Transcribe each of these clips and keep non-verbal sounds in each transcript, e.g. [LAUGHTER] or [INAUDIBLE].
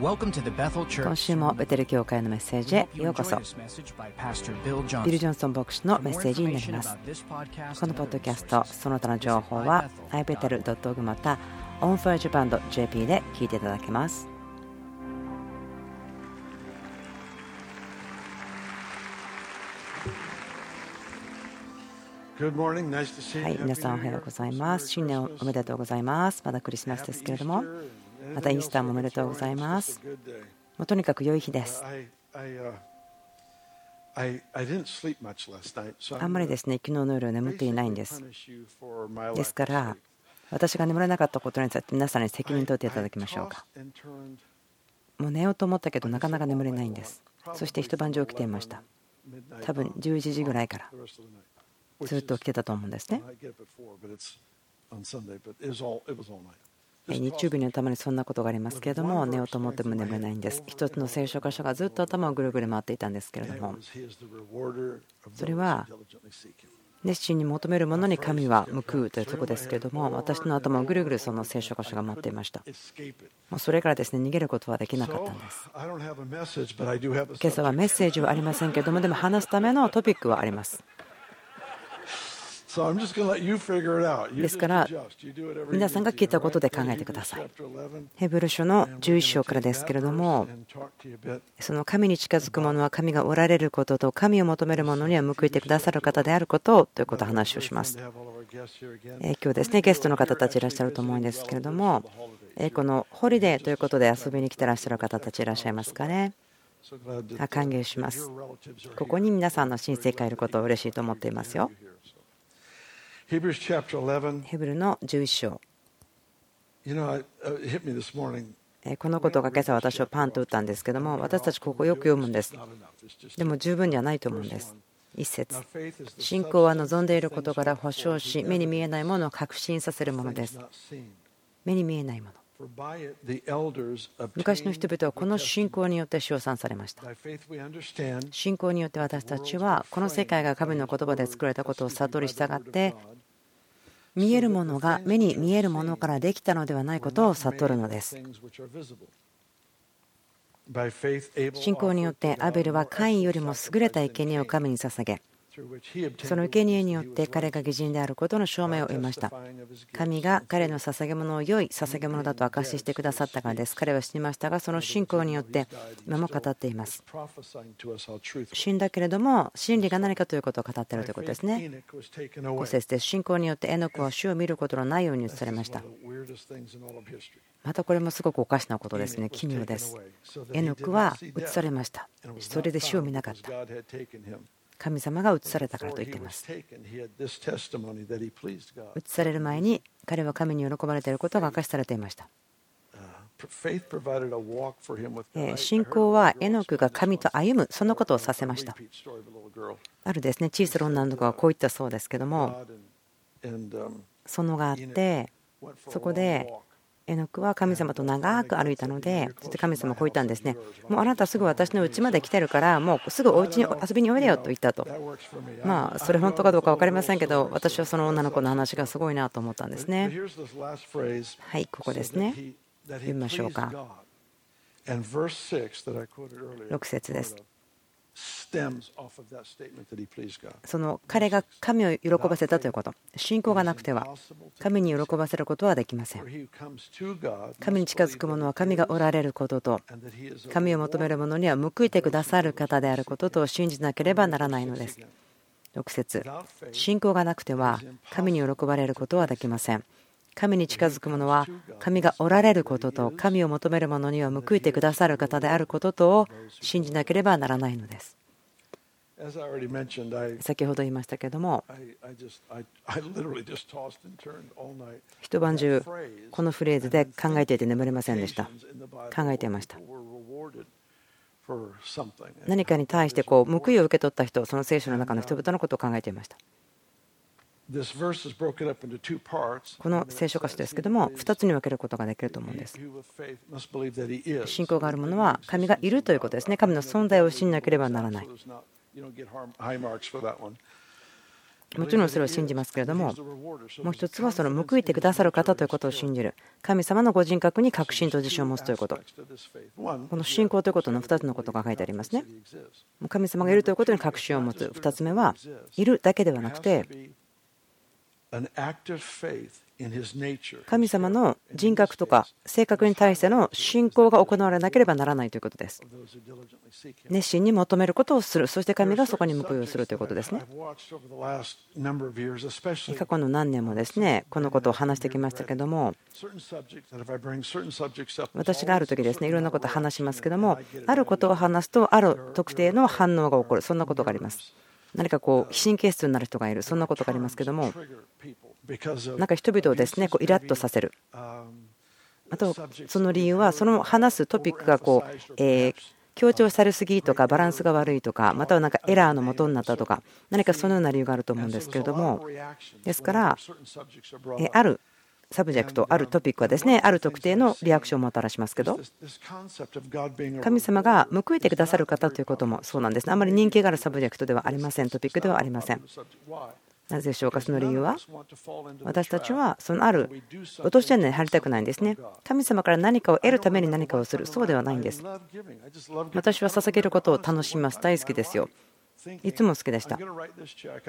今週もベテル教会のメッセージへようこそ。ビル・ジョンソン牧師のメッセージになります。このポッドキャストその他の情報は ibetel.org また onfirejapan.jp で聞いていただけます。はい皆さんおはようございます。新年おめでとうございます。まだクリスマスですけれどもまたイースターもおめでとうございます。もうとにかく良い日です。あんまりですね、昨日の夜眠っていないんです。ですから、私が眠れなかったことについて皆さんに責任を取っていただきましょうか。もう寝ようと思ったけど、なかなか眠れないんです。そして一晩中起きていました。多分11時ぐらいからずっと起きてたと思うんですね。日曜日のためにそんなことがありますけれども寝ようと思っても眠れないんです。一つの聖書箇所がずっと頭をぐるぐる回っていたんですけれども。それは熱心に求めるものに神は報うというところですけれども私の頭をぐるぐるその聖書箇所が待っていました。もうそれからですね逃げることはできなかったんです。今朝はメッセージはありませんけれどもでも話すためのトピックはあります。ですから皆さんが聞いたことで考えてください。ヘブル書の11章からですけれどもその神に近づく者は神がおられることと神を求める者には報いてくださる方であることということを話をします。今日ですねゲストの方たちいらっしゃると思うんですけれどもこのホリデーということで遊びに来てらっしゃる方たちいらっしゃいますかね。歓迎します。ここに皆さんの親戚がいることを嬉しいと思っていますよ。ヘブルの11章。このことが今朝私をパンと打ったんですけども私たちここよく読むんです。でも十分じゃないと思うんです。一節。信仰は望んでいる事柄保証し目に見えないものを確信させるものです。目に見えないもの昔の人々はこの信仰によって称賛されました。信仰によって私たちはこの世界が神の言葉で作られたことを悟り従って見えるものが目に見えるものからできたのではないことを悟るのです。信仰によってアベルはカインよりも優れた生贄を神に捧げその生贄によって彼が義人であることの証明を得ました。神が彼の捧げ物を良い捧げ物だと証ししてくださったからです。彼は死にましたがその信仰によって今も語っています。死んだけれども真理が何かということを語っているということですね。5節で信仰によってエノクは死を見ることのないように移されました。またこれもすごくおかしなことですね奇妙です。エノクは移されました。それで死を見なかった神様が移されたからと言っています。移される前に彼は神に喜ばれていることが明かしされていました。信仰はエノクが神と歩む、そのことをさせました。あるですね、小さな女の子がこう言ったそうですけども、そのがあって、そこでエノクは神様と長く歩いたので、そして神様こう言ったんですね。もうあなたすぐ私の家まで来てるから、もうすぐお家に遊びにおいでよと言ったと。まあ、それ本当かどうか分かりませんけど、私はその女の子の話がすごいなと思ったんですね。はい、ここですね。読みましょうか。6節です。その彼が神を喜ばせたということ。信仰がなくては神に喜ばせることはできません。神に近づく者は神がおられることと神を求める者には報いてくださる方であることと信じなければならないのです。6節。信仰がなくては神に喜ばれることはできません神に近づく者は神がおられることと神を求める者には報いてくださる方であることとを信じなければならないのです。先ほど言いましたけれども一晩中このフレーズで考えていて眠れませんでした。考えていました。何かに対してこう報いを受け取った人その聖書の中の人々のことを考えていましたこの聖書箇所ですけども2つに分けることができると思うんです。信仰がある者は神がいるということですね。神の存在を信じなければならない。もちろんそれを信じますけれどももう一つはその報いてくださる方ということを信じる。神様のご人格に確信と自信を持つということ。この信仰ということの2つのことが書いてありますね。神様がいるということに確信を持つ。2つ目はいるだけではなくて神様の人格とか性格に対しての信仰が行われなければならないということです。熱心に求めることをする、そして神がそこに報いをするということですね。過去の何年もですねこのことを話してきましたけども、私がある時ですねいろんなことを話しますけども、あることを話すと、ある特定の反応が起こる、そんなことがあります。何かこう神経質になる人がいる、そんなことがありますけども、なんか人々をですねこうイラッとさせる。あとその理由はその話すトピックがこう、え強調されすぎとかバランスが悪いとかまたはなんかエラーのもとになったとか何かそのような理由があると思うんですけれども。ですからあるサブジェクトあるトピックはですねある特定のリアクションをもたらしますけど神様が報いてくださる方ということもそうなんですね。あまり人気があるサブジェクトではありません。トピックではありません。なぜでしょうかその理由は？私たちはそのある落とし穴に入りたくないんですね。神様から何かを得るために何かをする。そうではないんです。私は捧げることを楽しみます。大好きですよ。いつも好きでした。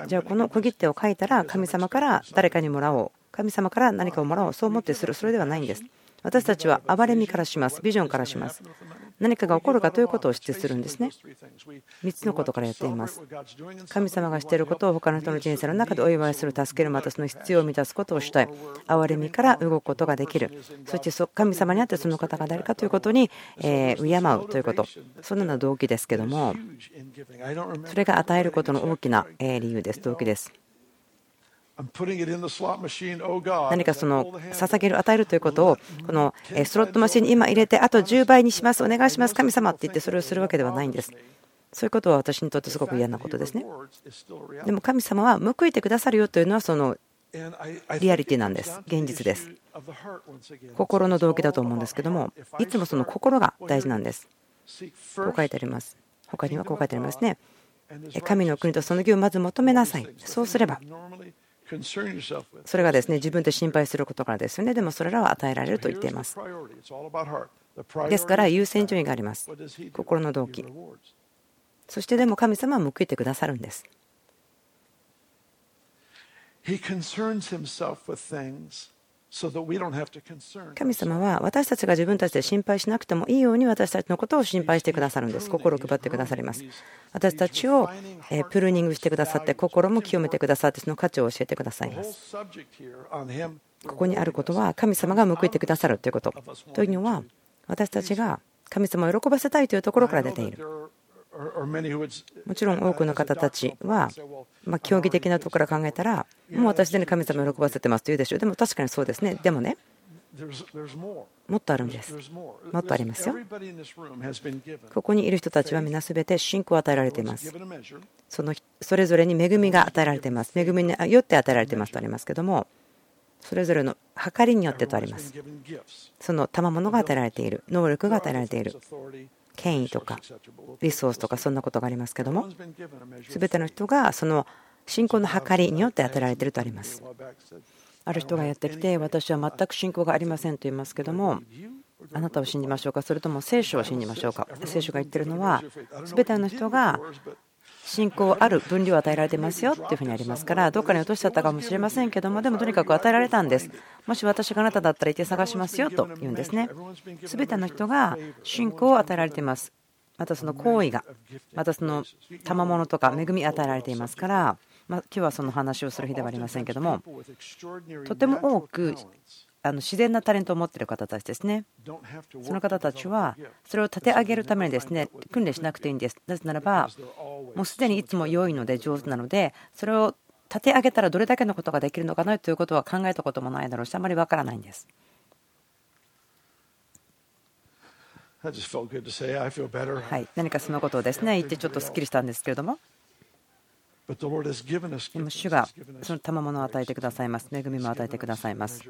じゃあこの小切手を書いたら神様から誰かにもらおう神様から何かをもらおうそう思ってする。それではないんです。私たちは暴れみからします。ビジョンからします。何かが起こるかということを指定するんですね。3つのことからやっています。神様がしていることを他の人の人生の中でお祝いする助けるまたその必要を満たすことをしたい。憐れみから動くことができる。そして神様にあってその方が誰かということに敬うということ。そのような動機ですけども。それが与えることの大きな理由です。動機です。何かその捧げる、与えるということを、このスロットマシンに今入れて、あと10倍にします、お願いします、神様って言ってそれをするわけではないんです。そういうことは私にとってすごく嫌なことですね。でも神様は報いてくださるよというのはそのリアリティなんです。現実です。心の動機だと思うんですけども、いつもその心が大事なんです。こう書いてあります。他にはこう書いてありますね。神の国とその義をまず求めなさい。そうすればそれがですね自分で心配することからですよね。でもそれらは与えられると言っています。ですから優先順位があります。心の動機。そしてでも神様は報いてくださるんです。神様は私たちが自分たちで心配しなくてもいいように私たちのことを心配してくださるんです。心を配ってくださります。私たちをプルーニングしてくださって心も清めてくださってその価値を教えてくださいます。ここにあることは神様が報いてくださるということ。というのは私たちが神様を喜ばせたいというところから出ている。もちろん多くの方たちは、ま競技的なところから考えたら、もう私で神様を喜ばせてますと言うでしょう。でも確かにそうですね。でもね、もっとあるんです。もっとありますよ。ここにいる人たちは皆すべて信仰を与えられています。そのそれぞれに恵みが与えられています。恵みによって与えられていますとありますけども、それぞれの計りによってとあります。その賜物が与えられている、能力が与えられている。権威とかリソースとかそんなことがありますけども全ての人がその信仰の計りによって与えられているとあります。ある人がやってきて私は全く信仰がありませんと言いますけどもあなたを信じましょうかそれとも聖書を信じましょうか聖書が言ってるのは全ての人が信仰ある分量を与えられてますよっていうふうにありますからどっかに落としちゃったかもしれませんけどもでもとにかく与えられたんです。もし私があなただったらいて探しますよと言うんですね。全ての人が信仰を与えられています。またその行為がまたその賜物とか恵み与えられていますからま今日はその話をする日ではありませんけどもとても多くあの自然なタレントを持っている方たちですね。その方たちはそれを立て上げるためにですね訓練しなくていいんです。なぜならばもうすでにいつも良いので上手なのでそれを立て上げたらどれだけのことができるのかなということは考えたこともないだろうしあまりわからないんです。はい、何かそのことをですね言ってちょっとすっきりしたんですけれども。でも主がその賜物を与えてくださいます。恵みも与えてくださいます。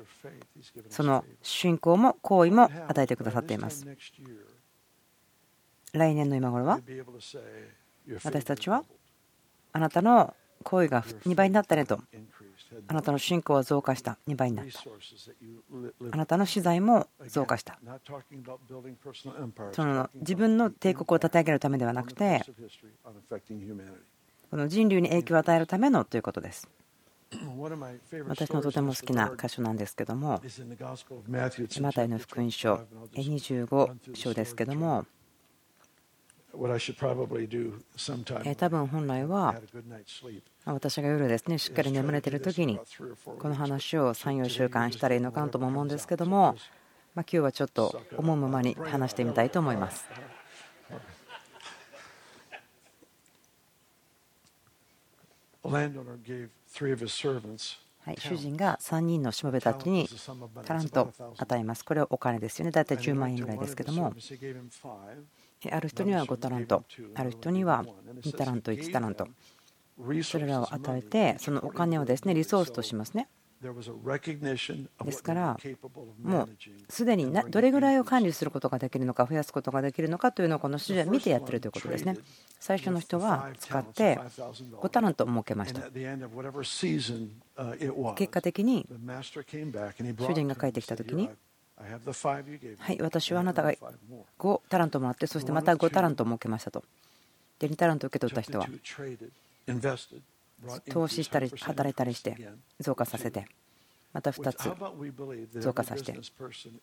その信仰も行為も与えてくださっています。来年の今頃は私たちはあなたの行為が2倍になったねとあなたの信仰は増加した2倍になったあなたの資材も増加したその自分の帝国を立て上げるためではなくてこの人類に影響を与えるためのということです私のとても好きな箇所なんですけどもマタイの福音書25章ですけども多分本来は私が夜ですねしっかり眠れてる時にこの話を34週間したらいいのかなとも思うんですけどもま今日はちょっと思うままに話してみたいと思います。はい、主人が3人のしもべたちにタラント与えます。これはお金ですよね。大体10万円ぐらいですけども、ある人には5タラント、ある人には2タラント、1タラント、それらを与えて、そのお金をですねリソースとしますね。ですからもうすでにどれぐらいを管理することができるのか増やすことができるのかというのをこの主人は見てやってるということですね。最初の人は使って5タラント設けました結果的に主人が帰ってきた時にはい私はあなたが5タラントもらってそしてまた5タラント設けましたと。で2タラント受け取った人は投資したり働いたりして増加させて。また2つ。増加させて。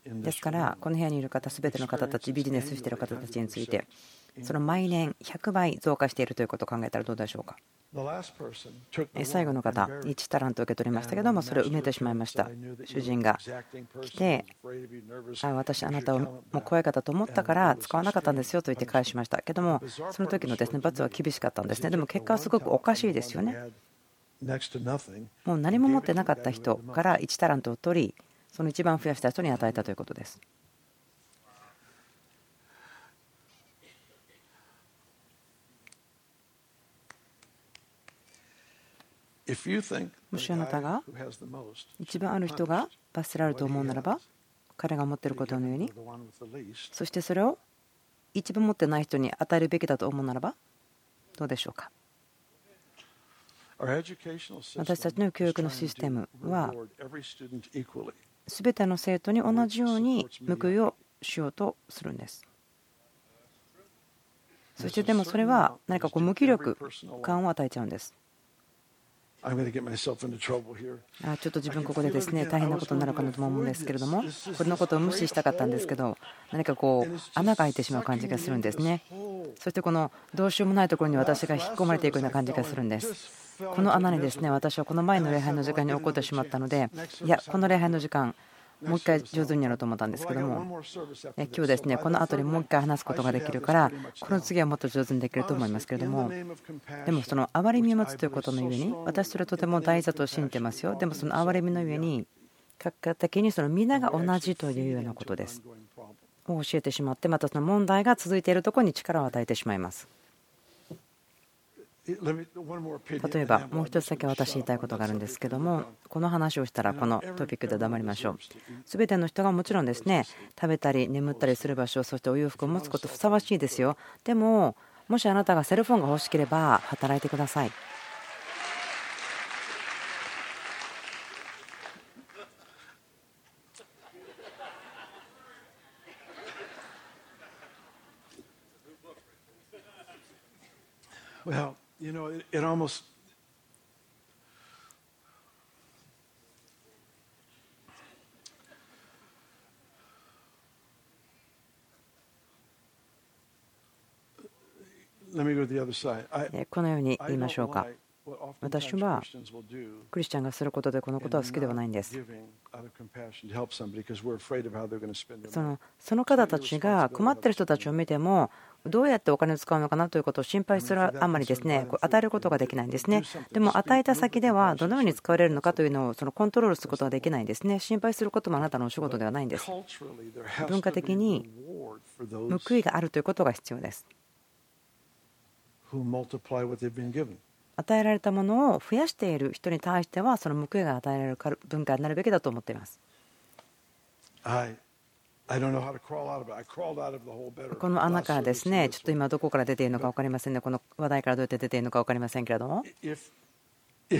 ですからこの部屋にいる方全ての方たちビジネスしている方たちについて。その毎年100倍増加しているということを考えたらどうでしょうか？最後の方1タラント受け取りましたけどもそれを埋めてしまいました。主人が来て私あなたをもう怖い方と思ったから使わなかったんですよと言って返しました。けどもその時のですね罰は厳しかったんですね。でも結果はすごくおかしいですよねもう何も持ってなかった人から1タラントを取りその一番増やした人に与えたということです。もしあなたが一番ある人が罰せられると思うならば彼が持っていることのようにそしてそれを一番持ってない人に与えるべきだと思うならばどうでしょうか？私たちの教育のシステムは全ての生徒に同じように報いをしようとするんです。そしてでもそれは何かこう無気力感を与えちゃうんです。あちょっと自分ここでですね大変なことになるかなと思うんですけれどもこれのことを無視したかったんですけど何かこう穴が開いてしまう感じがするんですね。そしてこのどうしようもないところに私が引っ込まれていくような感じがするんですこの穴にですね私はこの前の礼拝の時間に起こってしまったのでいやこの礼拝の時間もう一回上手にやろうと思ったんですけども今日ですねこの後にもう一回話すことができるからこの次はもっと上手にできると思いますけれどもでもその憐れみを持つということのゆえに私それとても大事だと信じてますよ。でもその憐れみのゆえに結果的にその皆が同じというようなことです。を教えてしまってまたその問題が続いているところに力を与えてしまいます。例えばもう一つだけ私言いたいことがあるんですけどもこの話をしたらこのトピックで黙りましょう。全ての人がもちろんですね食べたり眠ったりする場所そしてお洋服を持つことふさわしいですよ。でももしあなたがセルフォンが欲しければ働いてください you know, it, it almost Let me go to the other side. I, このように言いましょうか。私はクリスチャンがすることでこのことは好きではないんです。そのその方たちが困っている人たちを見てもどうやってお金を使うのかなということを心配するあまりですね与えることができないんですね。でも与えた先ではどのように使われるのかというのをそのコントロールすることができないんですね。心配することもあなたのお仕事ではないんです。文化的に報いがあるということが必要です。与えられたものを増やしている人に対してはその報いが与えられる文化になるべきだと思っています。この穴からですね、ちょっと今どこから出ているのか分かりませんね、この話題からどうやって出ているのか分かりませんけれども、う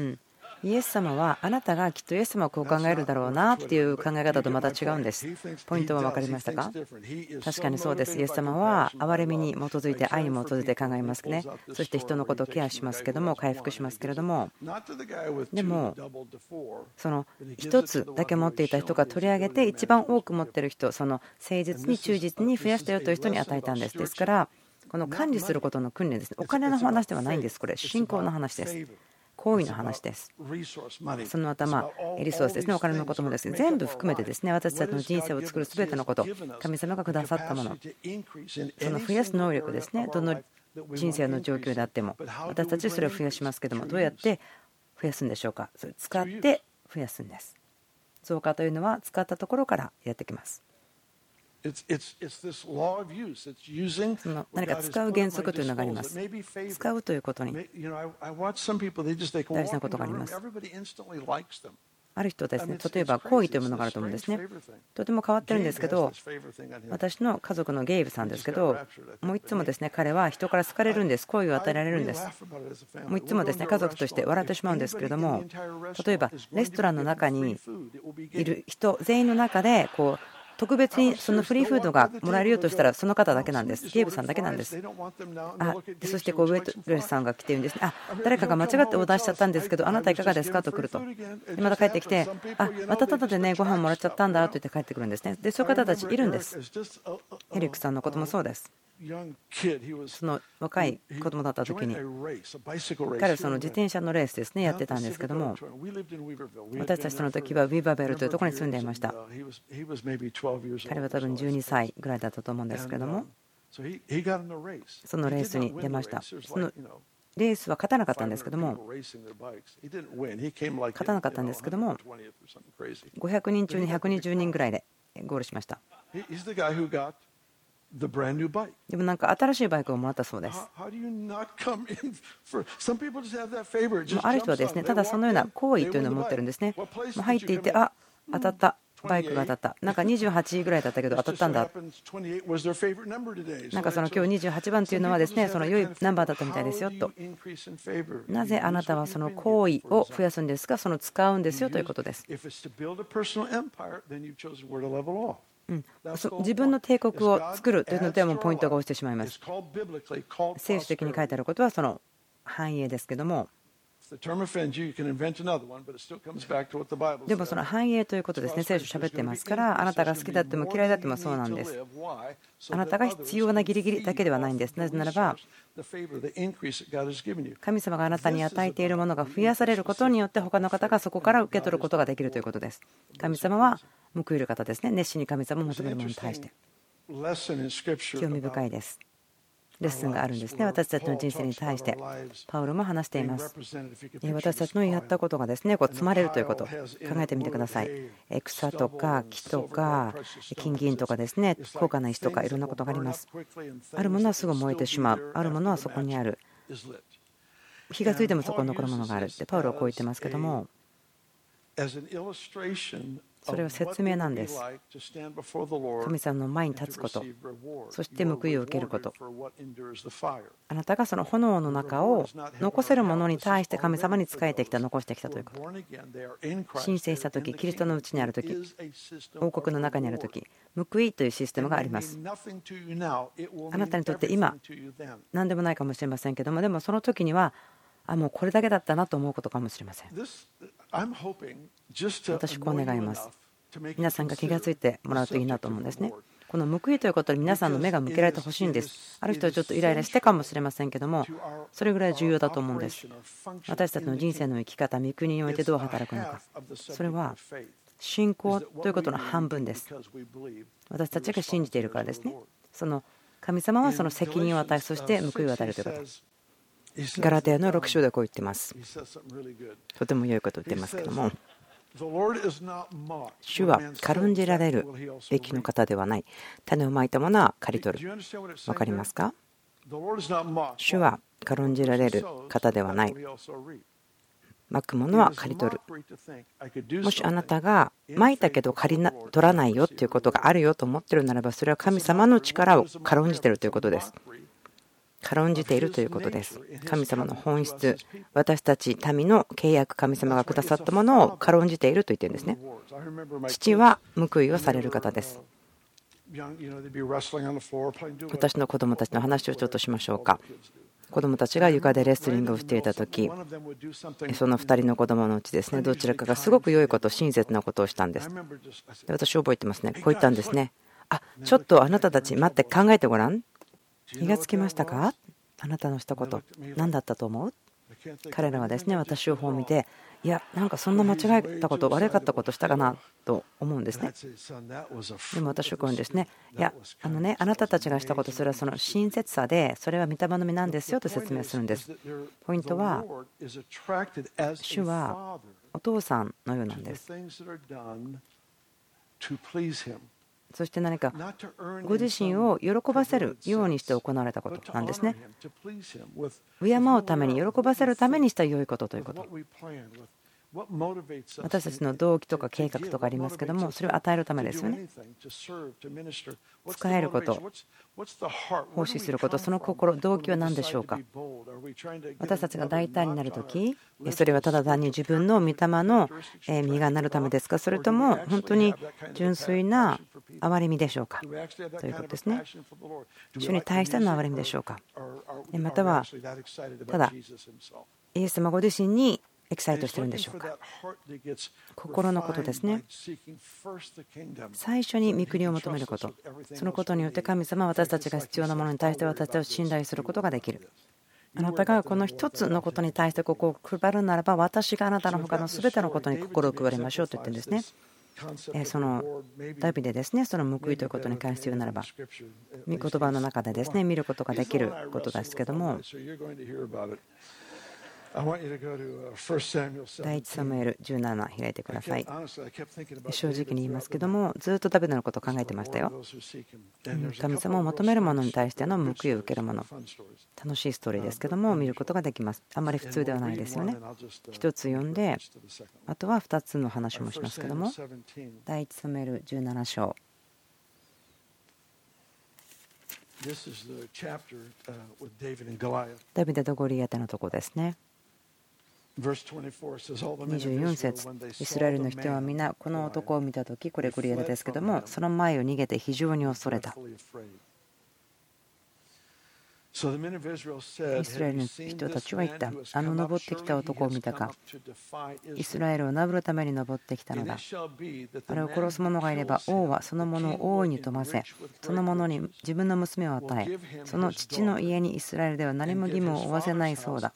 ん [LAUGHS] イエス様はあなたがきっとイエス様はこう考えるだろうなっていう考え方とまた違うんです。ポイントは分かりましたか？確かにそうです。イエス様は憐れみに基づいて愛に基づいて考えますね。そして人のことをケアしますけども回復しますけれどもでもその1つだけ持っていた人が取り上げて一番多く持ってる人その誠実に忠実に増やしたよという人に与えたんです。ですからこの管理することの訓練ですね。お金の話ではないんです。これ信仰の話です。行為の話です。その頭、リソースですね、お金のこともですね、全部含めてですね、私たちの人生を作るすべてのこと、神様がくださったもの、その増やす能力ですね、どの人生の状況であっても、私たちそれを増やしますけども、どうやって増やすんでしょうか、それ使って増やすんです。増加というのは使ったところからやってきます。その何か使う原則というのがあります。使うということに大事なことがあります。ある人ですね、例えば好意というものがあると思うんですね。とても変わってるんですけど、私の家族のゲイブさんですけど、もういつもですね、彼は人から好かれるんです、好意を与えられるんです。もういつもですね、家族として笑ってしまうんですけれども、例えばレストランの中にいる人全員の中でこう特別にそのフリーフードがもらえるようとしたらその方だけなんです。ゲーブさんだけなんです。あでそしてこうウェイトレスさんが来ているんです、ね、あ誰かが間違ってオーダーしちゃったんですけどあなたいかがですかと来ると。でまた帰ってきてあまたただでねご飯もらっちゃったんだと言って帰ってくるんですね。でそういう方たちいるんです。エリックさんのこともそうです。その若い子供だった時に彼はその自転車のレースですねやってたんですけども私たちその時はウィーバーベルというところに住んでいました。彼は多分12歳ぐらいだったと思うんですけどもそのレースに出ました。そのレースは勝たなかったんですけども勝たなかったんですけども500人中に120人ぐらいでゴールしましたでもなんか新しいバイクをもらったそうです。ある人はですねただそのような行為というのを持ってるんですね。入っていて、あ当たった。バイクが当たった。なんか28ぐらいだったけど [LAUGHS] 当たったんだ。なんかその今日28番というのはですねその良いナンバーだったみたいですよと。なぜあなたはその行為を増やすんですか？その使うんですよということです。うん、自分の帝国を作るというのではもうポイントが落ちてしまいます。聖書的に書いてあることはその繁栄ですけども。でもその繁栄ということですね、聖書喋ってますから、あなたが好きだっても嫌いだってもそうなんです。あなたが必要なギリギリだけではないんです。なぜならば、神様があなたに与えているものが増やされることによって、他の方がそこから受け取ることができるということです。神様は報いる方ですね、熱心に神様を求める者に対して。興味深いです。レッスンがあるんですね。私たちの人生に対して。パウロも話しています。私たちのやったことがですねこう積まれるということ。考えてみてください。草とか木とか金銀とかですね。高価な石とかいろんなことがあります。あるものはすぐ燃えてしまう。あるものはそこにある。火がついてもそこに残るものがある。ってパウロはこう言ってますけどもそれは説明なんです。神様の前に立つこと、そして報いを受けること。あなたがその炎の中を残せるものに対して神様に仕えてきた、残してきたということ。申請したとき、キリストのうちにあるとき、王国の中にあるとき、報いというシステムがあります。あなたにとって今、何でもないかもしれませんけども、でもその時には、あもうこれだけだったなと思うことかもしれません。私、こう願います。皆さんが気が付いてもらうといいなと思うんですね。この報いということに皆さんの目が向けられてほしいんです。ある人はちょっとイライラしてかもしれませんけども、それぐらい重要だと思うんです。私たちの人生の生き方、御国においてどう働くのか。それは信仰ということの半分です。私たちが信じているからですね。その神様はその責任を与え、そして報いを与えるということ。ガラテヤの6章でこう言ってます。とても良いことを言ってますけども。主は軽んじられるべきの方ではない。種をまいたものは刈り取る。分かりますか？主は軽んじられる方ではない。まくものは刈り取るもしあなたがまいたけど刈り取らないよっていうことがあるよと思ってるならばそれは神様の力を軽んじてるということです軽んじているということです。神様の本質私たち民の契約神様がくださったものを軽んじていると言ってるんですね。父は報いをされる方です。私の子供たちの話をちょっとしましょうか。子供たちが床でレスリングをしていた時その2人の子供のうちですねどちらかがすごく良いこと親切なことをしたんです。で私覚えてますね。こう言ったんですねあちょっとあなたたち待って考えてごらん。気がつきましたか？あなたの一言。何だったと思う？彼らはですね私を見ていやなんかそんな間違えたこと悪かったことしたかなと思うんですね。でも私はこういうんですねいやあのねあなたたちがしたことそれはその親切さでそれは御霊の実なんですよと説明するんです。ポイントは主はお父さんのようなんです。そして何かご自身を喜ばせるようにして行われたことなんですね。敬うために喜ばせるためにした良いことということ。私たちの動機とか計画とかありますけどもそれを与えるためですよね。使えること。奉仕すること。その心動機は何でしょうか？私たちが大胆になるときそれはただ単に自分の御霊の実がなるためですか？それとも本当に純粋な憐れみでしょうか？ということですね。主に対しての憐れみでしょうか？またはただイエス様ご自身にエキサイトしてるんでしょうか？心のことですね。最初に御国を求めること。そのことによって神様私たちが必要なものに対して私たちを信頼することができる。あなたがこの一つのことに対してここを配るならば私があなたの他の全てのことに心を配りましょうと言ってるんですね。そのダビデですね。その報いということに関して言うならば。御言葉の中でですね見ることができることですけども。第1サムエル17開いてください。正直に言いますけどもずっとダビデのことを考えてましたよ。神様を求めるものに対しての報いを受けるもの。楽しいストーリーですけども見ることができます。あんまり普通ではないですよね。1つ読んであとは2つの話もしますけども。第1サムエル17章。ダビデとゴリアテのとこですね。24節イスラエルの人は皆この男を見た時これゴリアテですけどもその前を逃げて非常に恐れたイスラエルの人たちは言った。あの登ってきた男を見たか。イスラエルをなぶるために登ってきたのだ。あれを殺す者がいれば王はその者を大いに富ませ、その者に自分の娘を与え、その父の家にイスラエルでは何も義務を負わせないそうだ。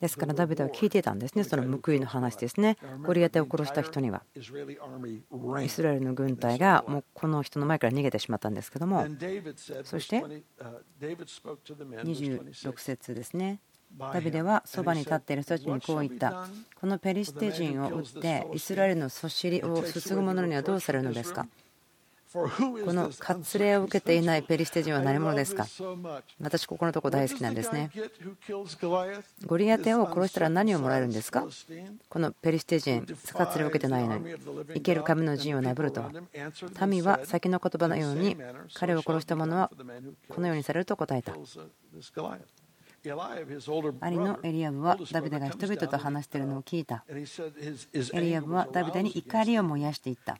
ですからダビデは聞いてたんですね、その報いの話ですね。ゴリアテを殺した人には、イスラエルの軍隊がもうこの人の前から逃げてしまったんですけども、そして26節ですね。ダビデはそばに立っている人たちにこう言った。このペリシテ人を撃ってイスラエルのそしりをすすぐ者にはどうされるのですか？この割礼を受けていないペリシテ人は何者ですか？私、ここのとこ大好きなんですね。ゴリアテを殺したら何をもらえるんですか？このペリシテ人、割礼を受けてないのに、生ける神の陣をなぶるとは。民は先の言葉のように、彼を殺した者はこのようにされると答えた。兄のエリアブはダビデが人々と話しているのを聞いた。エリアブはダビデに怒りを燃やしていった。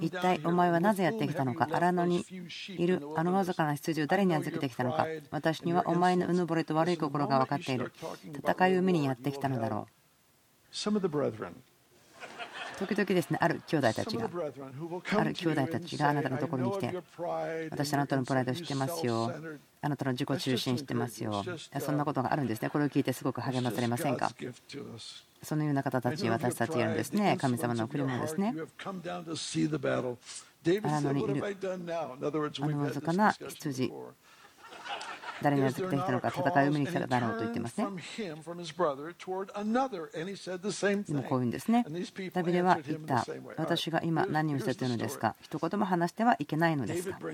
一体お前はなぜやってきたのか？荒野にいるあのわずかな羊を誰に預けてきたのか？私にはお前のうぬぼれと悪い心が分かっている。戦いを見にやってきたのだろう。時々ですねある兄弟たちがある兄弟たちがあなたのところに来て私あなたのプライド知ってますよ。あなたの自己中心知ってますよ。そんなことがあるんですね。これを聞いてすごく励まされませんか？そのような方たち私たちやるんですね神様の贈り物ですね。荒野にいるあのわずかな羊誰に預けてきたのか戦いを見に来ただろうと言ってますね。でもこういうんですね。ダビデは言った。私が今何をしているのですか？一言も話してはいけないのですか？こ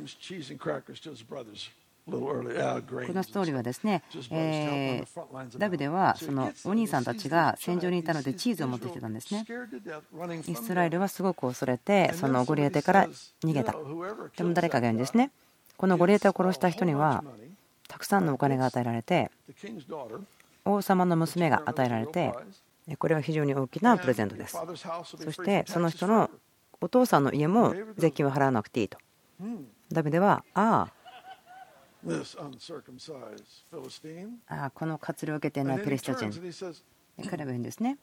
のストーリーはですね、えー、ダビデはそのお兄さんたちが戦場にいたのでチーズを持ってきてたんですね。イスラエルはすごく恐れてそのゴリエテから逃げた。でも誰かが言うんですね。このゴリエテを殺した人にはたくさんのお金が与えられて王様の娘が与えられてこれは非常に大きなプレゼントです。そしてその人のお父さんの家も税金を払わなくていいと。ダビデはああ。ああこの活量を受けていないペリシタ人。彼は言うんですね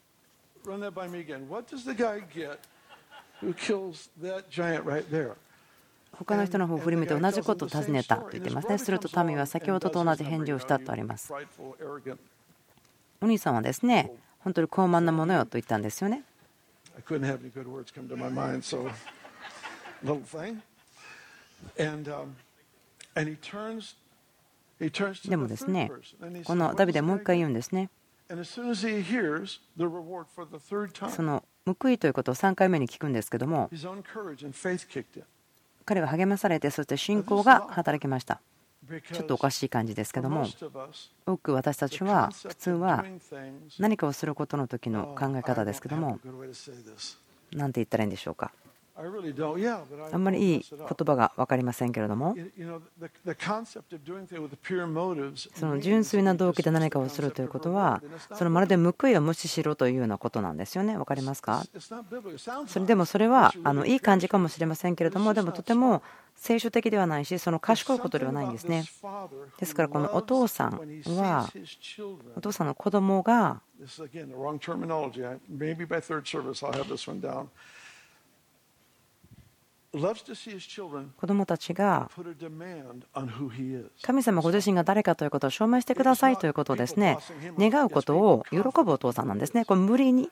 他の人の方を振り向いて同じことを尋ねたと言ってますね。すると民は先ほどと同じ返事をしたとあります。お兄さんはですね本当に高慢なものよと言ったんですよね。でもですね、このダビデはもう一回言うんですね。その報いということを3回目に聞くんですけども、彼は励まされて、そして信仰が働きました。ちょっとおかしい感じですけども、多く私たちは普通は何かをすることの時の考え方ですけども、何て言ったらいいんでしょうか。あんまりいい言葉が分かりませんけれどもその純粋な動機で何かをするということはそのまるで報いを無視しろというようなことなんですよね。分かりますか？それでもそれはあのいい感じかもしれませんけれどもでもとても聖書的ではないしその賢いことではないんですね。ですからこのお父さんはお父さんの子供が子供たちが神様ご自身が誰かということを証明してくださいということをですね。願うことを喜ぶお父さんなんですね。これ無理に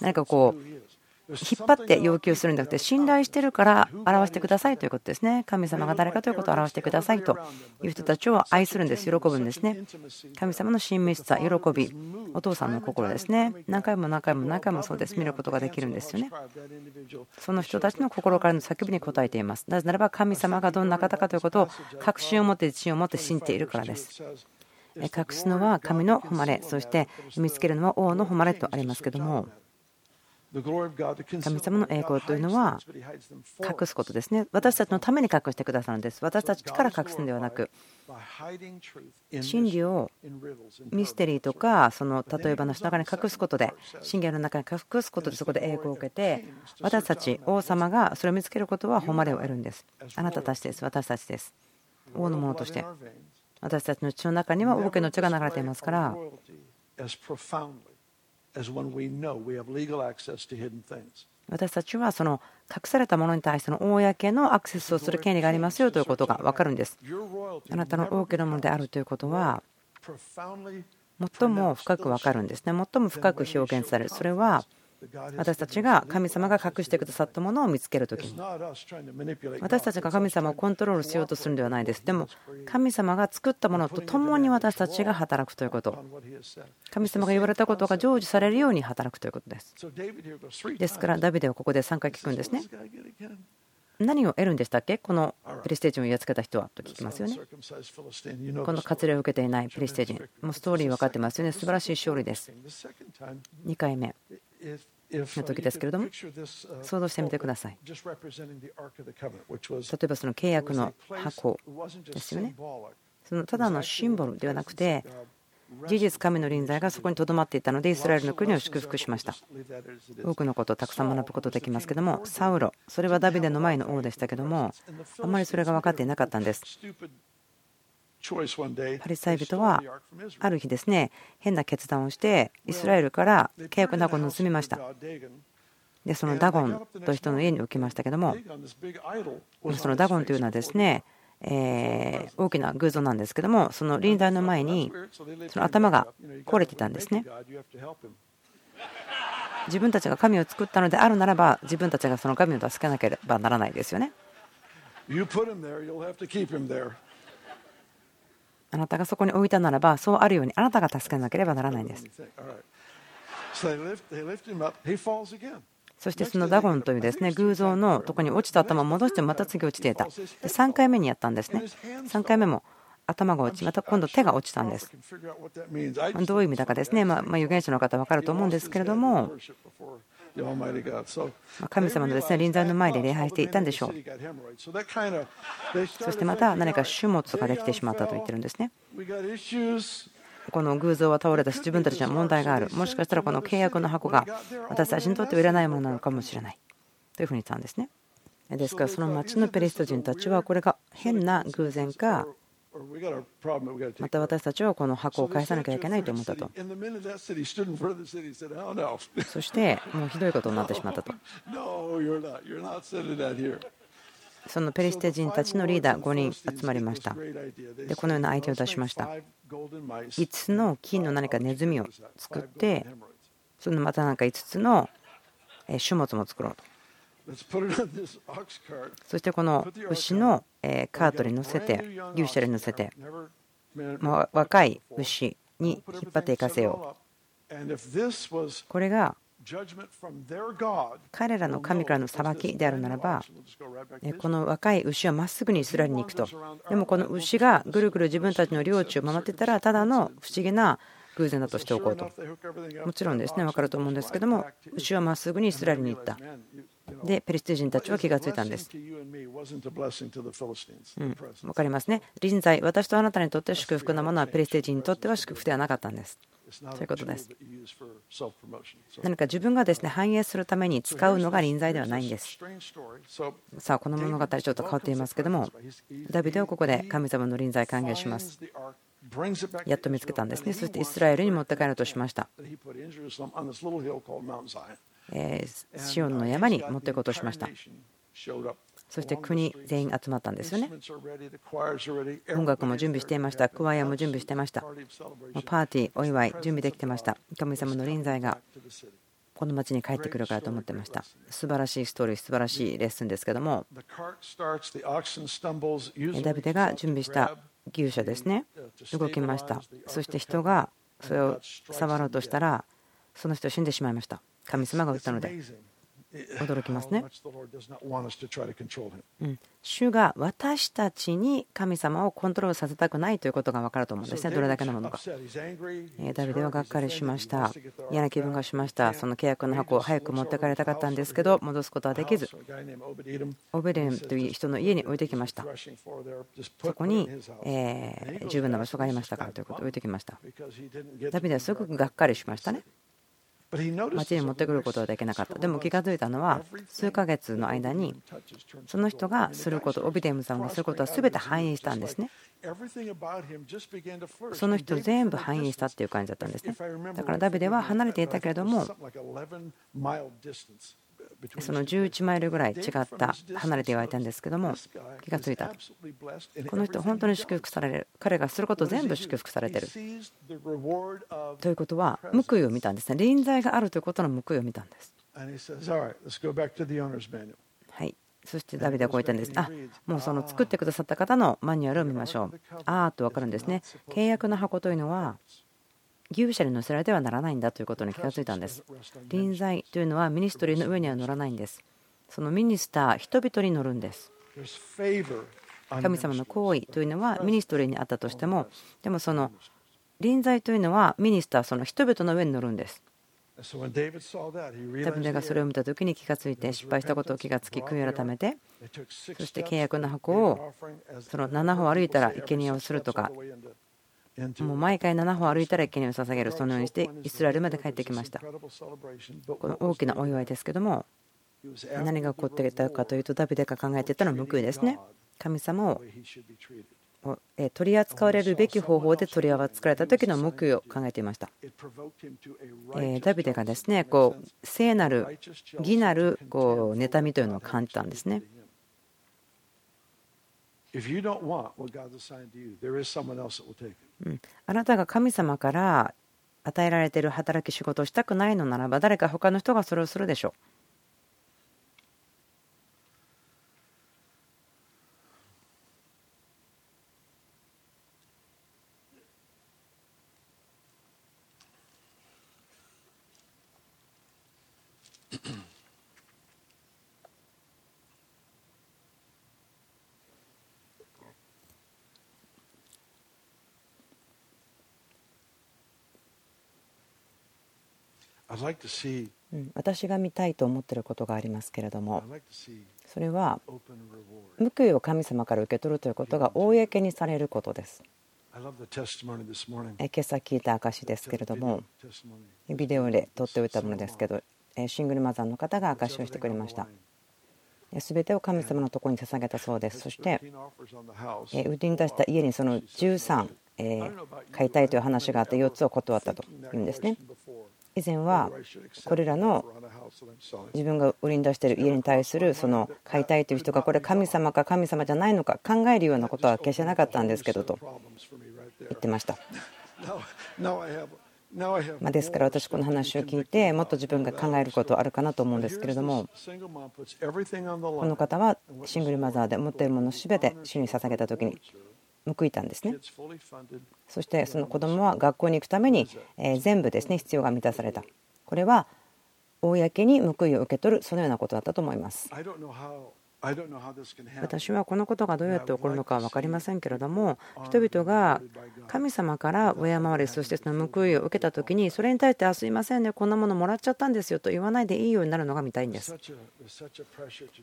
何かこう引っ張って要求するんじゃなくて信頼してるから表してくださいということですね。神様が誰かということを表してくださいという人たちを愛するんです。喜ぶんですね。神様の親密さ喜びお父さんの心ですね。何回も何回も何回もそうです。見ることができるんですよね。その人たちの心からの叫びに応えています。なぜならば神様がどんな方かということを確信を持って自信を持って信じているからです。隠すのは神の誉れ。そして見つけるのは王の誉れとありますけども神様の栄光というのは隠すことですね。私たちのために隠してくださるんです。私たちから隠すのではなく、真理をミステリーとか、その例え話の中に隠すことで、真理の中に隠すことでそこで栄光を受けて、私たち、王様がそれを見つけることは誉れを得るんです。あなたたちです、私たちです。王のものとして。私たちの血の中には王家の血が流れていますから。私たちはその隠されたものに対しての公のアクセスをする権利がありますよということが分かるんです。あなたの王家のものであるということは最も深く分かるんですね。最も深く表現される。それは私たちが神様が隠してくださったものを見つけるときに私たちが神様をコントロールしようとするのではないです。でも神様が作ったものと共に私たちが働くということ。神様が言われたことが成就されるように働くということです。ですからダビデはここで3回聞くんですね。何を得るんでしたっけ？このプレステージをやっつけた人は？と聞きますよね。この割礼を受けていないプレステージもうストーリー分かってますよね。素晴らしい勝利です。2回目。の時ですけれども想像してみてください。例えばその契約の箱ですよね。そのただのシンボルではなくて事実神の臨在がそこにとどまっていたのでイスラエルの国を祝福しました。多くのことをたくさん学ぶことできますけどもサウロそれはダビデの前の王でしたけどもあまりそれが分かっていなかったんですパリサイ人はある日ですね変な決断をしてイスラエルから契約の箱を盗みました。でそのダゴンという人の家に置きましたけどもそのダゴンというのはですねえ大きな偶像なんですけどもその臨台の前にその頭が壊れていたんですね。自分たちが神を作ったのであるならば自分たちがその神を助けなければならないですよねあなたがそこに置いたならばそうあるようにあなたが助けなければならないんです。そしてそのダゴンというですね偶像のとこに落ちた頭を戻してまた次落ちていた。3回目にやったんですね。3回目も頭が落ちまた今度手が落ちたんです。どういう意味だかですね。まあ預言者の方分かると思うんですけれども神様のですね臨在の前で礼拝していたんでしょう。そしてまた何か種物ができてしまったと言ってるんですね。この偶像は倒れたし自分たちには問題がある。もしかしたらこの契約の箱が私たちにとってはいらないものなのかもしれない。というふうに言ったんですね。ですからその町のペリスト人たちはこれが変な偶然かまた私たちはこの箱を返さなきゃいけないと思ったと。[LAUGHS] そしてもうひどいことになってしまったと。[LAUGHS] そのペリシテ人たちのリーダー5人集まりました。でこのような相手を出しました。5つの金の何かネズミを作ってそのまた何か5つの種物も作ろうと。[LAUGHS] そしてこの牛のカートに乗せて牛舎に乗せて若い牛に引っ張っていかせよう。これが彼らの神からの裁きであるならばこの若い牛はまっすぐにイスラエルに行くと。でもこの牛がぐるぐる自分たちの領地を守ってたらただの不思議な偶然だとしておこうと。もちろんですね分かると思うんですけども牛はまっすぐにイスラエルに行った。でペリシテ人たちは気がついたんです。うん、分かりますね。臨在、私とあなたにとって祝福なものはペリシテ人にとっては祝福ではなかったんです。そういうことです。何か自分がですね反映するために使うのが臨在ではないんです。さあ、この物語ちょっと変わっていますけども、ダビデはここで神様の臨在歓迎します。やっと見つけたんですね。そしてイスラエルに持って帰ろうとしました。シオンの山に持っていこうとしました。そして国全員集まったんですよね。音楽も準備していました。クワイアも準備していました。パーティー、お祝い、準備できてました。神様の臨在がこの町に帰ってくるからと思ってました。素晴らしいストーリー、素晴らしいレッスンですけども、ダビデが準備した牛舎ですね、動きました。そして人がそれを触ろうとしたら、その人死んでしまいました。神様が言ったので驚きますね。うん、主が私たちに神様をコントロールさせたくないということが分かると思うんですね、どれだけのものか。ダビデはがっかりしました、嫌な気分がしました、その契約の箱を早く持ってかれたかったんですけど、戻すことはできず、オベデンという人の家に置いてきました。そこに、え十分な場所がありましたからということを置いてきました。ダビデはすごくがっかりしましたね。町に持ってくることはできなかった。でも気が付いたのは数ヶ月の間にその人がすることオビデムさんがすることは全て反映したんですね。その人全部反映したっていう感じだったんですね。だからダビデは離れていたけれどもその11マイルぐらい違った離れてはいたんですけども気がついた。この人本当に祝福される。彼がすること全部祝福されてる。ということは報いを見たんですね。臨在があるということの報いを見たんです。はい。そしてダビデはこう言ったんです。あもうその作ってくださった方のマニュアルを見ましょう。あーと分かるんですね。契約の箱というのは牛車に乗せられてはならないんだということに気がついたんです。臨在というのはミニストリーの上には乗らないんです。そのミニスター、人々に乗るんです。神様の行為というのはミニストリーにあったとしても、でもその臨在というのはミニスター、その人々の上に乗るんです。ダビデがそれを見た時に気がついて失敗したことを気がつき悔い改めてそして契約の箱をその7歩歩いたら生贄をするとかもう毎回7歩歩いたら生贄を捧げる。そのようにしてイスラエルまで帰ってきました。この大きなお祝いですけども何が起こっていたかというとダビデが考えていたのは報いですね。神様を取り扱われるべき方法で取り扱われた時の報いを考えていました。ダビデがですねこう聖なる義なるこう妬みというのを感じたんですねうんあなたが神様から与えられている働き仕事をしたくないのならば誰か他の人がそれをするでしょう。私が見たいと思っていることがありますけれども。それは報いを神様から受け取るということが公にされることです。今朝聞いた証ですけれどもビデオで撮っておいたものですけどシングルマザーの方が証しをしてくれました。全てを神様のところに捧げたそうです。そして売りに出した家にその13買いたいという話があって4つを断ったというんですね以前はこれらの自分が売りに出している家に対するその買いたいという人がこれ神様か神様じゃないのか考えるようなことは決してなかったんですけどと言ってました。まですから私この話を聞いてもっと自分が考えることあるかなと思うんですけれどもこの方はシングルマザーで持っているもの全て主に捧げた時に報いたんですね。そしてその子供は学校に行くために全部ですね必要が満たされた。これは公に報いを受け取るそのようなことだったと思います私はこのことがどうやって起こるのかは分かりませんけれども人々が神様から敬われそしてその報いを受けた時にそれに対して「あすいませんねこんなものもらっちゃったんですよ」と言わないでいいようになるのが見たいんです。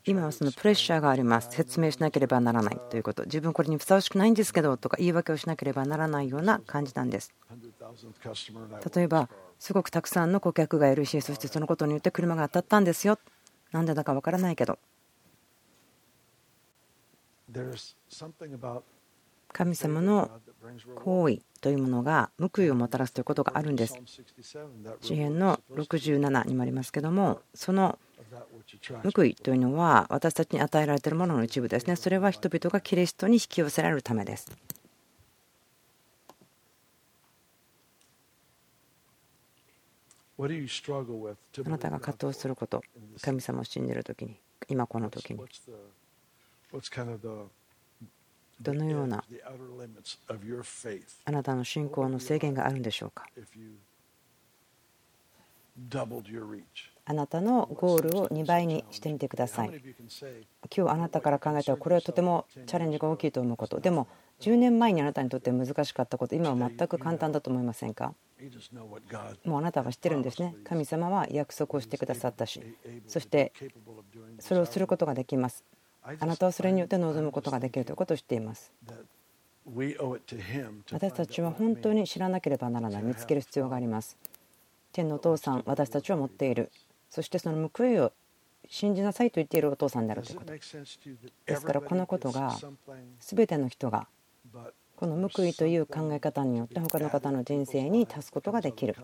今はそのプレッシャーがあります。説明しなければならない。ということ自分これにふさわしくないんですけどとか言い訳をしなければならないような感じなんです。例えばすごくたくさんの顧客がいるしそしてそのことによって車が当たったんですよ。なんでだか分からないけど神様の行為というものが報いをもたらすということがあるんです。詩篇の67にもありますけどもその報いというのは私たちに与えられているものの一部ですね。それは人々がキリストに引き寄せられるためです。あなたが葛藤すること、神様を信じるときに、今この時に。どのようなあなたの信仰の制限があるんでしょうか？あなたのゴールを2倍にしてみてください。今日あなたから考えたらこれはとてもチャレンジが大きいと思うこと。でも10年前にあなたにとって難しかったこと今は全く簡単だと思いませんか？もうあなたは知ってるんですね。神様は約束をしてくださったしそしてそれをすることができますあなたはそれによって望むことができるということを知っています。私たちは本当に知らなければならない、見つける必要があります。天のお父さん、私たちは持っている。そしてその報いを信じなさいと言っているお父さんであるということ。ですからこのことが全ての人がこの報いという考え方によって他の方の人生に足すことができる。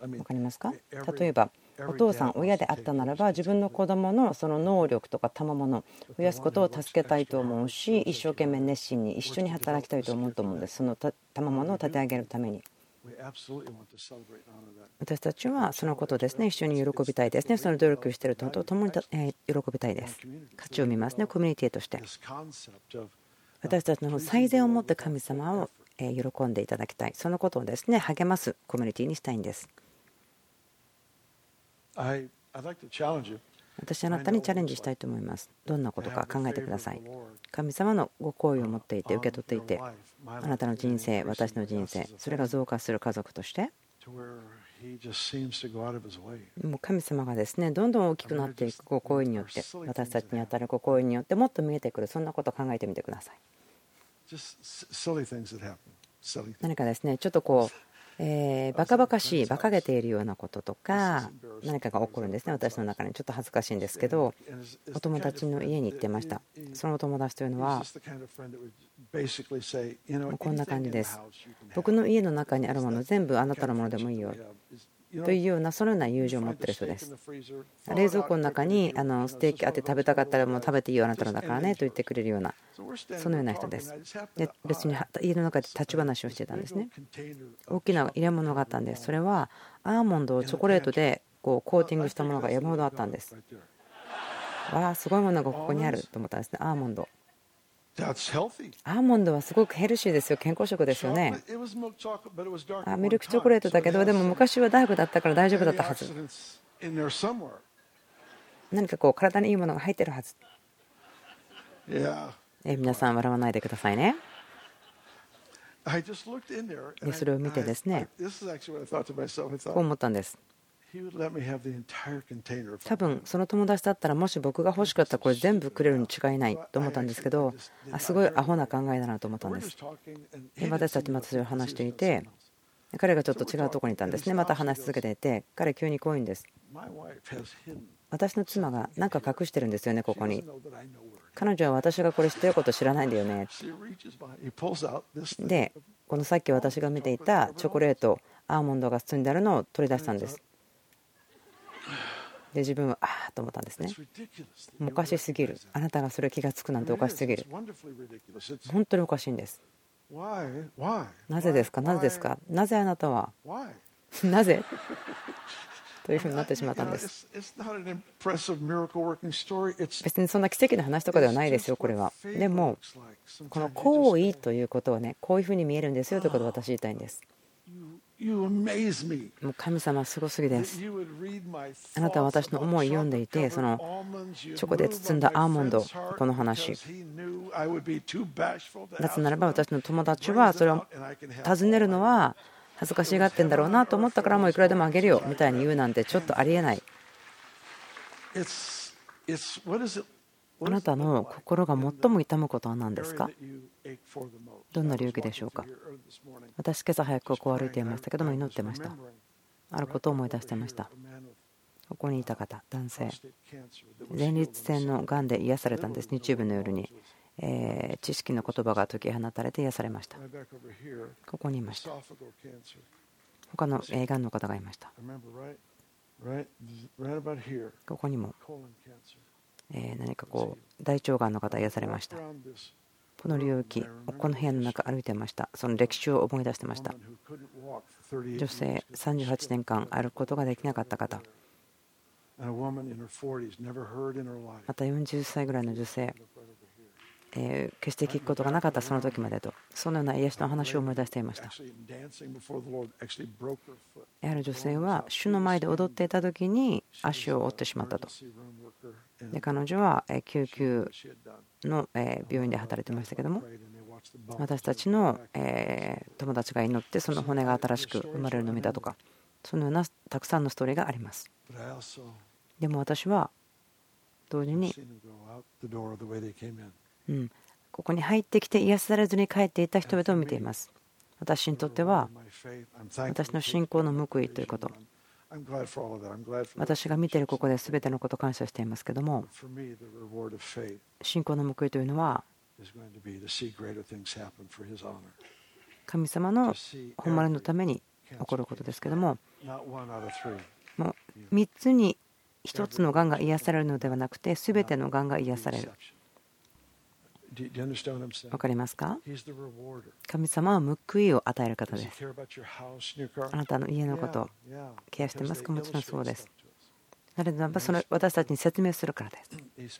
分かりますか？例えばお父さん親であったならば自分の子供のその能力とか賜物を増やすことを助けたいと思うし一生懸命熱心に一緒に働きたいと思うと思うんです。その賜物を立て上げるために。私たちはそのことですね一緒に喜びたいですね。その努力をしているとともに喜びたいです。価値を見ますねコミュニティとして。私たちの最善をもって神様を喜んでいただきたい。そのことをですね励ますコミュニティにしたいんです。私あなたにチャレンジしたいと思います。どんなことか考えてください。神様のご好意を持っていて受け取っていてあなたの人生私の人生それが増加する家族として。もう神様がですねどんどん大きくなっていくご好意によって私たちに与えるご好意によってもっと見えてくるそんなことを考えてみてください。何かですねちょっとこうえー、バカバカしい馬鹿げているようなこととか何かが起こるんですね。私の中にちょっと恥ずかしいんですけどお友達の家に行ってました。そのお友達というのはこんな感じです。僕の家の中にあるもの全部あなたのものでもいいよというようなそのような友情を持っている人です。冷蔵庫の中にあのステーキあって食べたかったらもう食べていいよあなたのだからねと言ってくれるようなそのような人です。で別に家の中で立ち話をしてたんですね。大きな入れ物があったんです。それはアーモンドをチョコレートでこうコーティングしたものが山ほどあったんです。わあすごいものがここにあると思ったんですね。アーモンドアーモンドはすごくヘルシーですよ、健康食ですよね。あミルクチョコレートだけど、でも昔はダークだったから大丈夫だったはず。何かこう体にいいものが入ってるはず。え皆さん、笑わないでくださいね。でそれを見てですねこう思ったんです多分その友達だったらもし僕が欲しかったらこれ全部くれるに違いないと思ったんですけどあすごいアホな考えだなと思ったんです。で私たちまたそれを話していて彼がちょっと違うところにいたんですね。また話し続けていて彼急にこう言うんです。私の妻が何か隠してるんですよねここに。彼女は私がこれ知ってること知らないんだよね。でこのさっき私が見ていたチョコレートアーモンドが包んであるのを取り出したんですで自分はああと思ったんですね。おかしすぎる。あなたがそれ気が付くなんておかしすぎる。本当におかしいんです。なぜですか？なぜですか？なぜあなたは？[LAUGHS] なぜ？というふうになってしまったんです。別にそんな奇跡の話とかではないですよこれは。でもこの行為ということはねこういうふうに見えるんですよということを私言いたいんですもう神様はすごすぎです。あなたは私の思いを読んでいて、そのチョコで包んだアーモンド、この話。なぜならば私の友達はそれを尋ねるのは恥ずかしがってんだろうなと思ったからもういくらでもあげるよみたいに言うなんてちょっとありえない。あなたの心が最も痛むことは何ですか？どんな流儀でしょうか？私、今朝早くここを歩いていましたけども祈ってました。あることを思い出していました。ここにいた方、男性、前立腺のがんで癒されたんです、日曜日の夜に。え知識の言葉が解き放たれて癒されました。ここにいました。他のがんの方がいました。ここにもえ何かこう大腸がんの方癒されました。この領域この部屋の中歩いてました。その歴史を思い出してました。女性38年間歩くことができなかった方。また40歳ぐらいの女性え決して聞くことがなかったその時までと。そのような癒しの話を思い出していました。ある女性は主の前で踊っていた時に足を折ってしまったと。で彼女は救急の病院で働いてましたけども私たちの友達が祈ってその骨が新しく生まれるのを見たとかそのようなたくさんのストーリーがあります。でも私は同時にうんここに入ってきて癒されずに帰っていた人々を見ています。私にとっては私の信仰の報いということ。私が見ているここで全てのことを感謝していますけども信仰の報いというのは神様の誉れのために起こることですけどももう3つに1つのがんが癒されるのではなくて全てのがんが癒される分かりますか？神様は報いを与える方です。あなたの家のことをケアしてますか？もちろんそうです。なので、その私たちに説明するからです。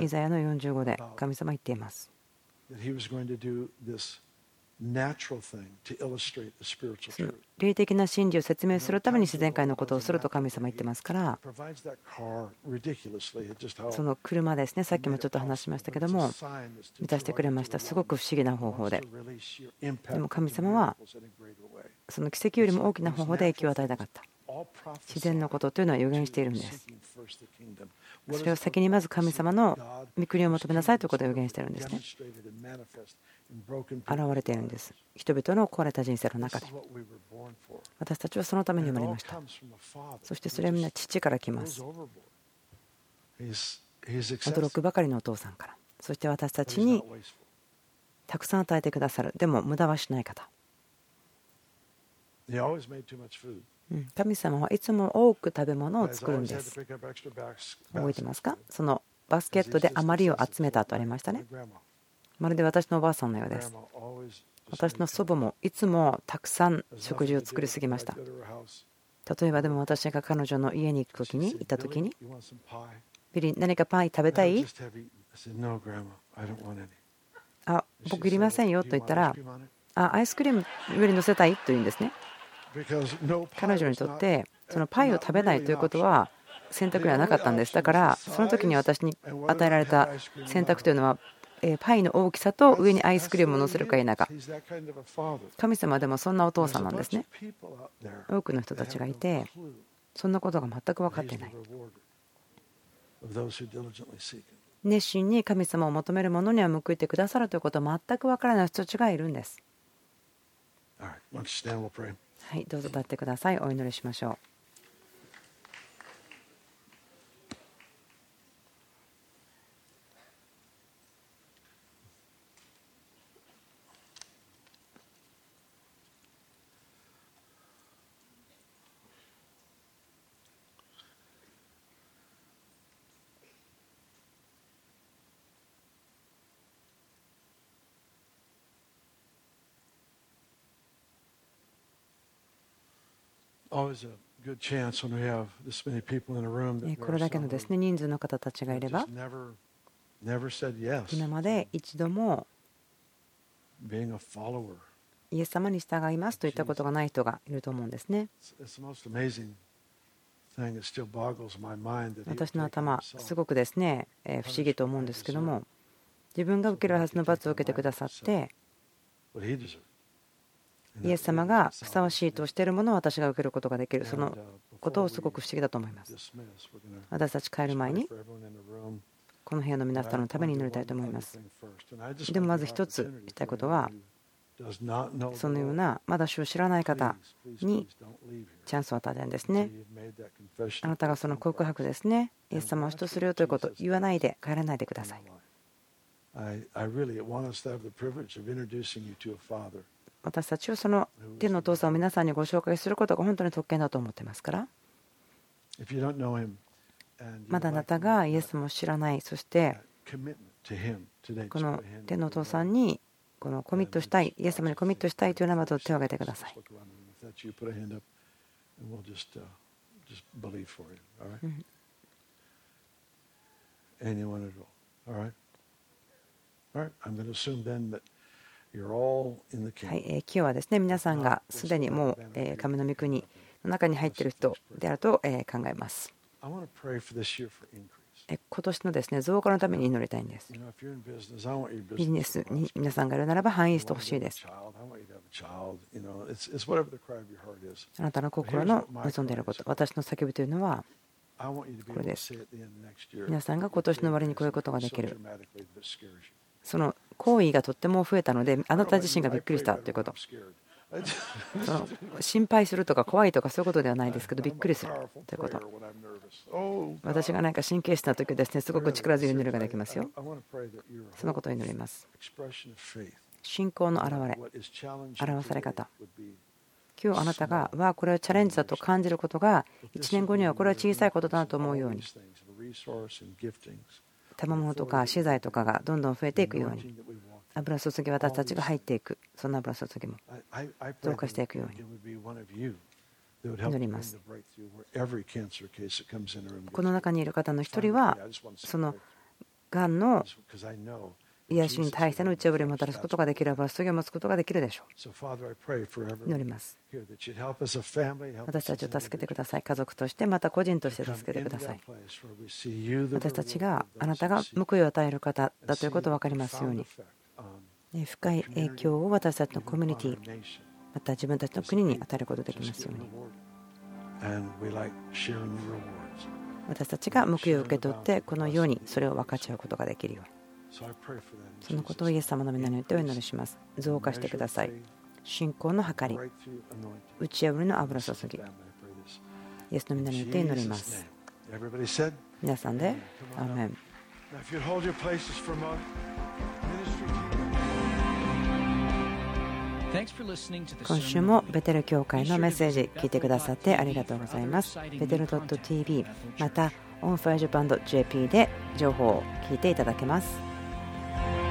イザヤの45で神様は言っています。霊的な真理を説明するために自然界のことをすると神様言ってますからその車ですねさっきもちょっと話しましたけども満たしてくれました。すごく不思議な方法で。でも神様はその奇跡よりも大きな方法で影響を与えたかった。自然のことというのは予言しているんです。それを先にまず神様の御国を求めなさいということを予言しているんですね現れているんです。人々の壊れた人生の中で。私たちはそのために生まれました。そしてそれはみんな父から来ます。驚くばかりのお父さんから。そして私たちにたくさん与えてくださる。でも無駄はしない方。神様はいつも多く食べ物を作るんです。覚えてますか？そのバスケットで余りを集めたとありましたねまるで私のおばあさんのようです。私の祖母もいつもたくさん食事を作りすぎました。例えばでも私が彼女の家に行く時に行った時にビリー何かパイ食べたいあ僕いりませんよと言ったらあアイスクリーム上に乗せたい？と言うんですね彼女にとってそのパイを食べないということは選択ではなかったんですだからその時に私に与えられた選択というのはパイの大きさと上にアイスクリームを乗せるか否か神様でもそんなお父さんなんですね。多くの人たちがいてそんなことが全く分かってい。ない熱心に神様を求める者には報いてくださるということは全く分からない人たちがいるんです。はいどうぞ立ってください。お祈りしましょうこれだけのですね人数の方たちがいれば今まで一度もイエス様に従いますといったことがない人がいると思うんですね。私の頭、すごくですね不思議と思うんですけども自分が受けるはずの罰を受けてくださってイエス様がふさわしいとしているものを私が受けることができる。そのことをすごく不思議だと思います。私たち帰る前にこの部屋の皆さんのために祈りたいと思います。でもまず一つ言いたいことはそのようなまだ主を知らない方にチャンスを与えたんですね。あなたがその告白ですね。イエス様を主とするよということを言わないで帰らないでください私たちはその天のお父さんを皆さんにご紹介することが本当に特権だと思ってますからまだあなたがイエスも知らないそしてこの天のお父さんにこのコミットしたいイエス様にコミットしたいというならば手を挙げてください。はい、今日はですね皆さんがすでにもう神の御国の中に入っている人であると考えます。今年のですね増加のために祈りたいんです。ビジネスに皆さんがいるならば反映してほしいです。あなたの心の望んでいること、私の叫びというのはこれです。皆さんが今年の終わりにこういうことができる。その行為がとっても増えたのであなた自身がびっくりした。ということ。[LAUGHS] 心配するとか怖いとかそういうことではないですけどびっくりする。ということ。私が何か神経質な時ですねすごく力強い祈りができますよ。そのことを祈ります。信仰の表れ。表され方。今日あなたがわあこれはチャレンジだと感じることが1年後にはこれは小さいことだなと思うように賜物とか資材とかがどんどん増えていくように。油注ぎ私たちが入っていく。そんな油注ぎも。増加していくように。祈ります。この中にいる方の一人はそのがんの癒しに対しての打ち破りをもたらすことができる油注ぎを持つことができるでしょう。祈ります。私たちを助けてください。家族としてまた個人として助けてください。私たちがあなたが報いを与える方だということを分かりますように。深い影響を私たちのコミュニティまた自分たちの国に与えることができますように。私たちが報いを受け取ってこの世にそれを分かち合うことができるようにそのことをイエス様の皆によってお祈りします。増加してください。信仰の計り。打ち破りの油注ぎ。イエスの皆によって祈ります。皆さんでアーメン今週もベテル教会のメッセージ聞いてくださってありがとうございます。 Bethel .tv また On Fire Japan .jp で情報を聞いていただけます。Thank you.